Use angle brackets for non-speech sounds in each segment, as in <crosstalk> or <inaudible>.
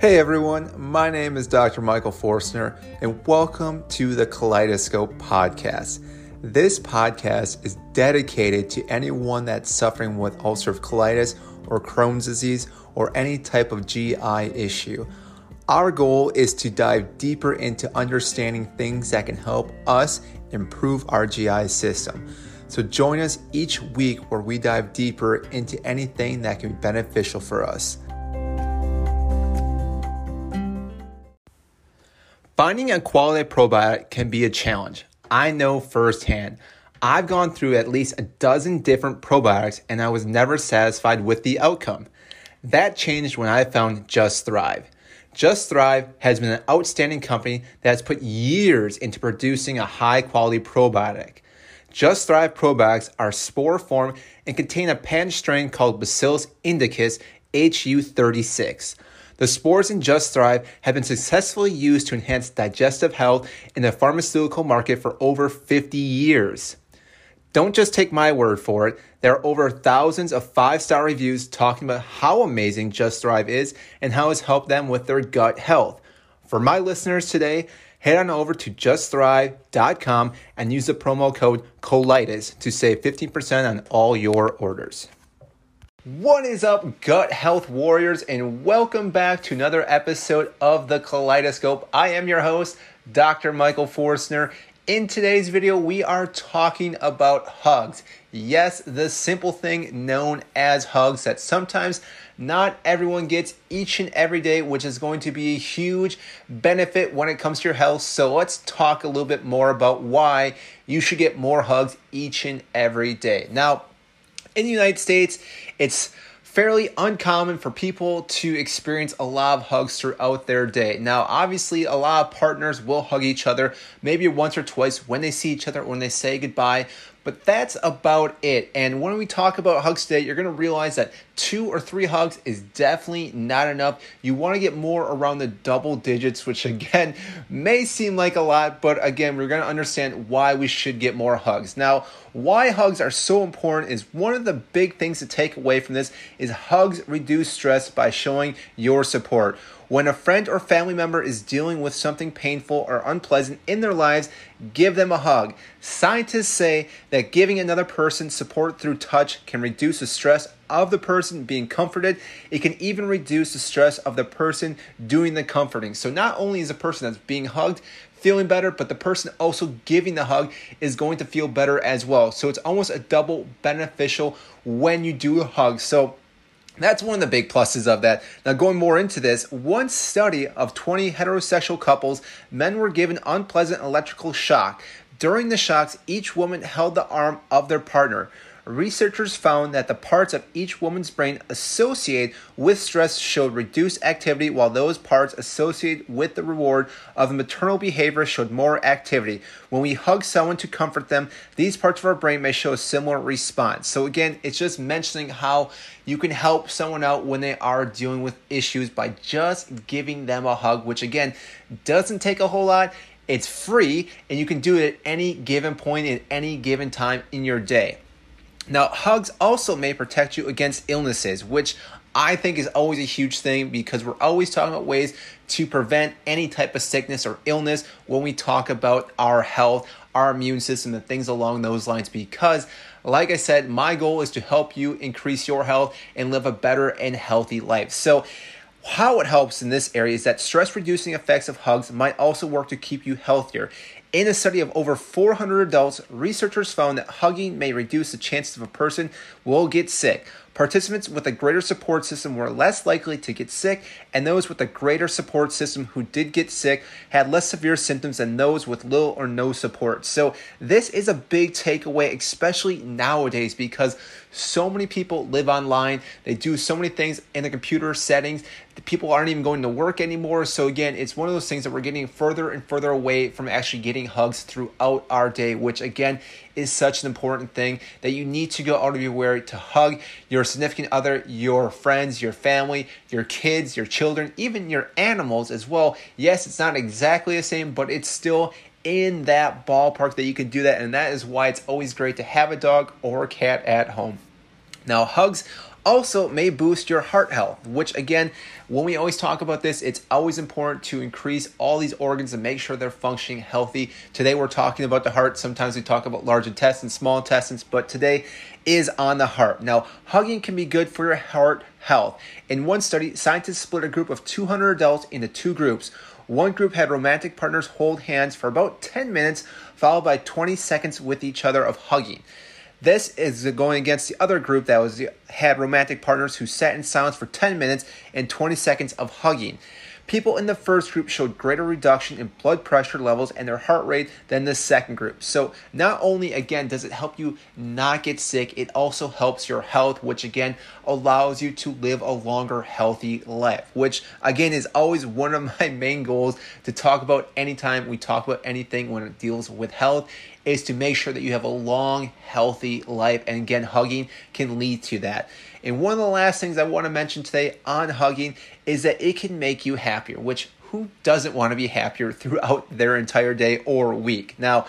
Hey everyone, my name is Dr. Michael Forstner, and welcome to the Kaleidoscope Podcast. This podcast is dedicated to anyone that's suffering with ulcerative colitis or Crohn's disease or any type of GI issue. Our goal is to dive deeper into understanding things that can help us improve our GI system. So join us each week where we dive deeper into anything that can be beneficial for us. Finding a quality probiotic can be a challenge. I know firsthand. I've gone through at least a dozen different probiotics and I was never satisfied with the outcome. That changed when I found Just Thrive. Just Thrive has been an outstanding company that has put years into producing a high quality probiotic. Just Thrive probiotics are spore form and contain a patent strain called Bacillus indicus HU36. The spores in Just Thrive have been successfully used to enhance digestive health in the pharmaceutical market for over 50 years. Don't just take my word for it. There are over thousands of five star reviews talking about how amazing Just Thrive is and how it's helped them with their gut health. For my listeners today, head on over to justthrive.com and use the promo code COLITIS to save 15% on all your orders. What is up, gut health warriors, and welcome back to another episode of the Kaleidoscope. I am your host, Dr. Michael Forstner. In today's video, we are talking about hugs. Yes, the simple thing known as hugs that sometimes not everyone gets each and every day, which is going to be a huge benefit when it comes to your health. So, let's talk a little bit more about why you should get more hugs each and every day. Now, in the United States, it's fairly uncommon for people to experience a lot of hugs throughout their day. Now, obviously, a lot of partners will hug each other maybe once or twice when they see each other, or when they say goodbye, but that's about it. And when we talk about hugs today, you're going to realize that two or three hugs is definitely not enough. You want to get more around the double digits, which <laughs> again may seem like a lot, but again, we're going to understand why we should get more hugs. Now, why hugs are so important is one of the big things to take away from this is hugs reduce stress by showing your support. When a friend or family member is dealing with something painful or unpleasant in their lives, give them a hug. Scientists say that giving another person support through touch can reduce the stress of the person being comforted. It can even reduce the stress of the person doing the comforting. So, not only is the person that's being hugged feeling better, but the person also giving the hug is going to feel better as well. So, it's almost a double beneficial when you do a hug. So, that's one of the big pluses of that. Now, going more into this, one study of 20 heterosexual couples, men were given unpleasant electrical shock. During the shocks, each woman held the arm of their partner researchers found that the parts of each woman's brain associated with stress showed reduced activity, while those parts associated with the reward of maternal behavior showed more activity. When we hug someone to comfort them, these parts of our brain may show a similar response. So, again, it's just mentioning how you can help someone out when they are dealing with issues by just giving them a hug, which, again, doesn't take a whole lot. It's free, and you can do it at any given point in any given time in your day. Now, hugs also may protect you against illnesses, which I think is always a huge thing because we're always talking about ways to prevent any type of sickness or illness when we talk about our health, our immune system, and things along those lines. Because, like I said, my goal is to help you increase your health and live a better and healthy life. So, how it helps in this area is that stress reducing effects of hugs might also work to keep you healthier. In a study of over 400 adults, researchers found that hugging may reduce the chances of a person will get sick. Participants with a greater support system were less likely to get sick, and those with a greater support system who did get sick had less severe symptoms than those with little or no support. So, this is a big takeaway, especially nowadays, because so many people live online. They do so many things in the computer settings. People aren't even going to work anymore. So, again, it's one of those things that we're getting further and further away from actually getting hugs throughout our day, which, again, is such an important thing that you need to go out of your way to hug your significant other, your friends, your family, your kids, your children, even your animals as well. Yes, it's not exactly the same, but it's still in that ballpark that you can do that, and that is why it's always great to have a dog or a cat at home. Now, hugs Also, may boost your heart health, which again, when we always talk about this, it's always important to increase all these organs and make sure they're functioning healthy. Today, we're talking about the heart. Sometimes we talk about large intestines, small intestines, but today is on the heart. Now, hugging can be good for your heart health. In one study, scientists split a group of 200 adults into two groups. One group had romantic partners hold hands for about 10 minutes, followed by 20 seconds with each other of hugging. This is going against the other group that was had romantic partners who sat in silence for 10 minutes and 20 seconds of hugging. People in the first group showed greater reduction in blood pressure levels and their heart rate than the second group. So, not only again does it help you not get sick, it also helps your health, which again allows you to live a longer, healthy life, which again is always one of <laughs> my main goals to talk about anytime we talk about anything when it deals with health is to make sure that you have a long, healthy life. And again, hugging can lead to that. And one of the last things I want to mention today on hugging is that it can make you happier, which who doesn't want to be happier throughout their entire day or week? Now,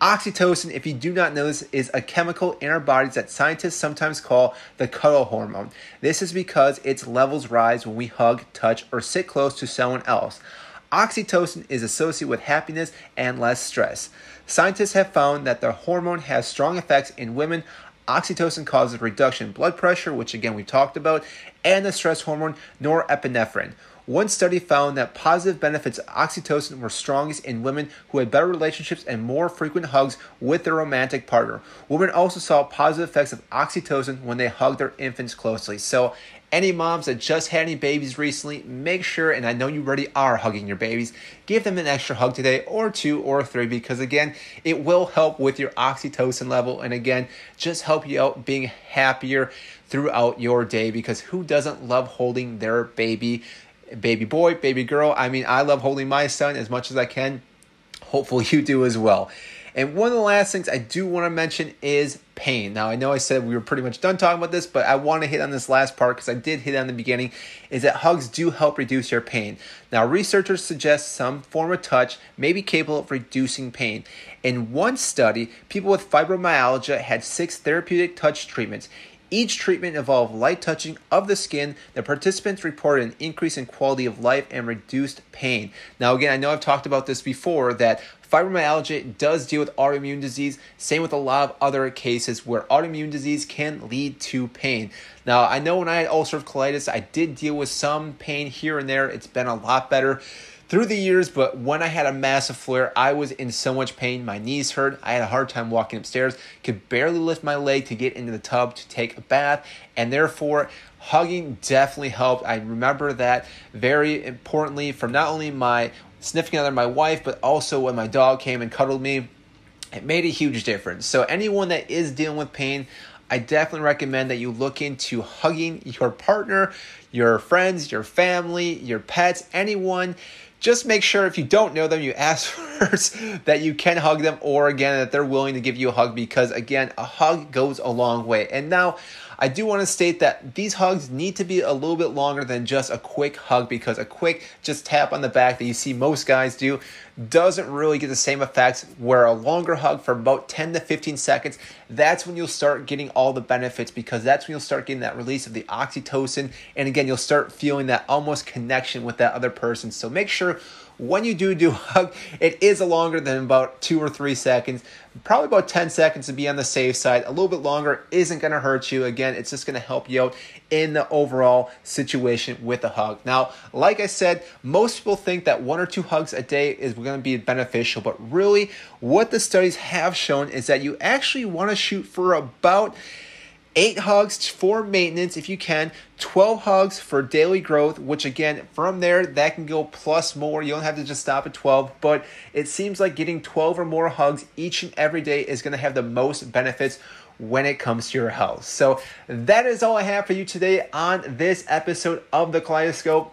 Oxytocin, if you do not know this, is a chemical in our bodies that scientists sometimes call the cuddle hormone. This is because its levels rise when we hug, touch, or sit close to someone else. Oxytocin is associated with happiness and less stress. Scientists have found that the hormone has strong effects in women. Oxytocin causes reduction in blood pressure, which again we talked about, and the stress hormone norepinephrine. One study found that positive benefits of oxytocin were strongest in women who had better relationships and more frequent hugs with their romantic partner. Women also saw positive effects of oxytocin when they hugged their infants closely. So, any moms that just had any babies recently, make sure, and I know you already are hugging your babies, give them an extra hug today, or two or three, because again, it will help with your oxytocin level, and again, just help you out being happier throughout your day. Because who doesn't love holding their baby? baby boy, baby girl. I mean, I love holding my son as much as I can. Hopefully, you do as well. And one of the last things I do want to mention is pain. Now, I know I said we were pretty much done talking about this, but I want to hit on this last part because I did hit on the beginning is that hugs do help reduce your pain. Now, researchers suggest some form of touch may be capable of reducing pain. In one study, people with fibromyalgia had six therapeutic touch treatments. Each treatment involved light touching of the skin. The participants reported an increase in quality of life and reduced pain. Now, again, I know I've talked about this before that fibromyalgia does deal with autoimmune disease. Same with a lot of other cases where autoimmune disease can lead to pain. Now, I know when I had ulcerative colitis, I did deal with some pain here and there. It's been a lot better through the years, but when I had a massive flare, I was in so much pain. My knees hurt. I had a hard time walking upstairs, could barely lift my leg to get into the tub to take a bath, and therefore, hugging definitely helped. I remember that very importantly from not only my significant other, my wife, but also when my dog came and cuddled me. It made a huge difference. So, anyone that is dealing with pain, I definitely recommend that you look into hugging your partner, your friends, your family, your pets, anyone just make sure if you don't know them, you ask <laughs> first that you can hug them or again that they're willing to give you a hug because again, a hug goes a long way. And now I do want to state that these hugs need to be a little bit longer than just a quick hug because a quick just tap on the back that you see most guys do doesn't really get the same effects where a longer hug for about 10 to 15 seconds that's when you'll start getting all the benefits because that's when you'll start getting that release of the oxytocin and again you'll start feeling that almost connection with that other person. So make sure when you do do <laughs> hug, it is a longer than about two or three seconds, probably about 10 seconds to be on the safe side. A little bit longer isn't going to hurt you. Again, it's just going to help you out in the overall situation with a hug. Now, like I said, most people think that one or two hugs a day is going to be beneficial, but really, what the studies have shown is that you actually want to shoot for about eight hugs for maintenance if you can, 12 hugs for daily growth, which again, from there, that can go plus more. You don't have to just stop at 12, but it seems like getting 12 or more hugs each and every day is going to have the most benefits when it comes to your health. So that is all I have for you today on this episode of the Kaleidoscope.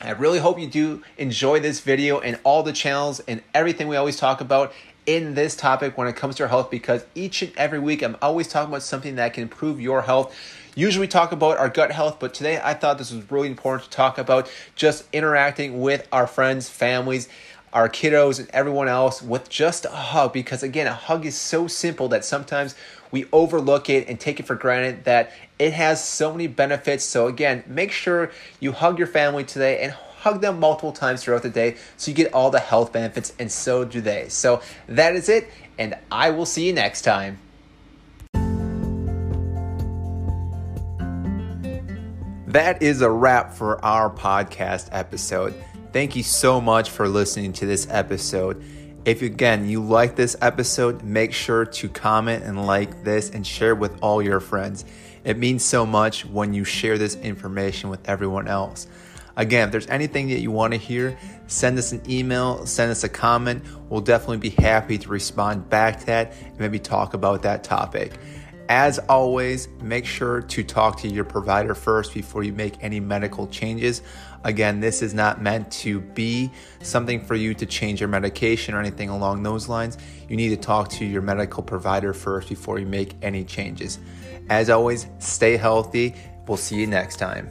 I really hope you do enjoy this video and all the channels and everything we always talk about in this topic when it comes to your health because each and every week I'm always talking about something that can improve your health. Usually we talk about our gut health, but today I thought this was really important to talk about just interacting with our friends, families, our kiddos, and everyone else with just a hug because again, a hug is so simple that sometimes we overlook it and take it for granted that it has so many benefits. So, again, make sure you hug your family today and hug them multiple times throughout the day so you get all the health benefits, and so do they. So, that is it, and I will see you next time. That is a wrap for our podcast episode. Thank you so much for listening to this episode. If again you like this episode, make sure to comment and like this and share with all your friends. It means so much when you share this information with everyone else. Again, if there's anything that you want to hear, send us an email, send us a comment. We'll definitely be happy to respond back to that and maybe talk about that topic. As always, make sure to talk to your provider first before you make any medical changes. Again, this is not meant to be something for you to change your medication or anything along those lines. You need to talk to your medical provider first before you make any changes. As always, stay healthy. We'll see you next time.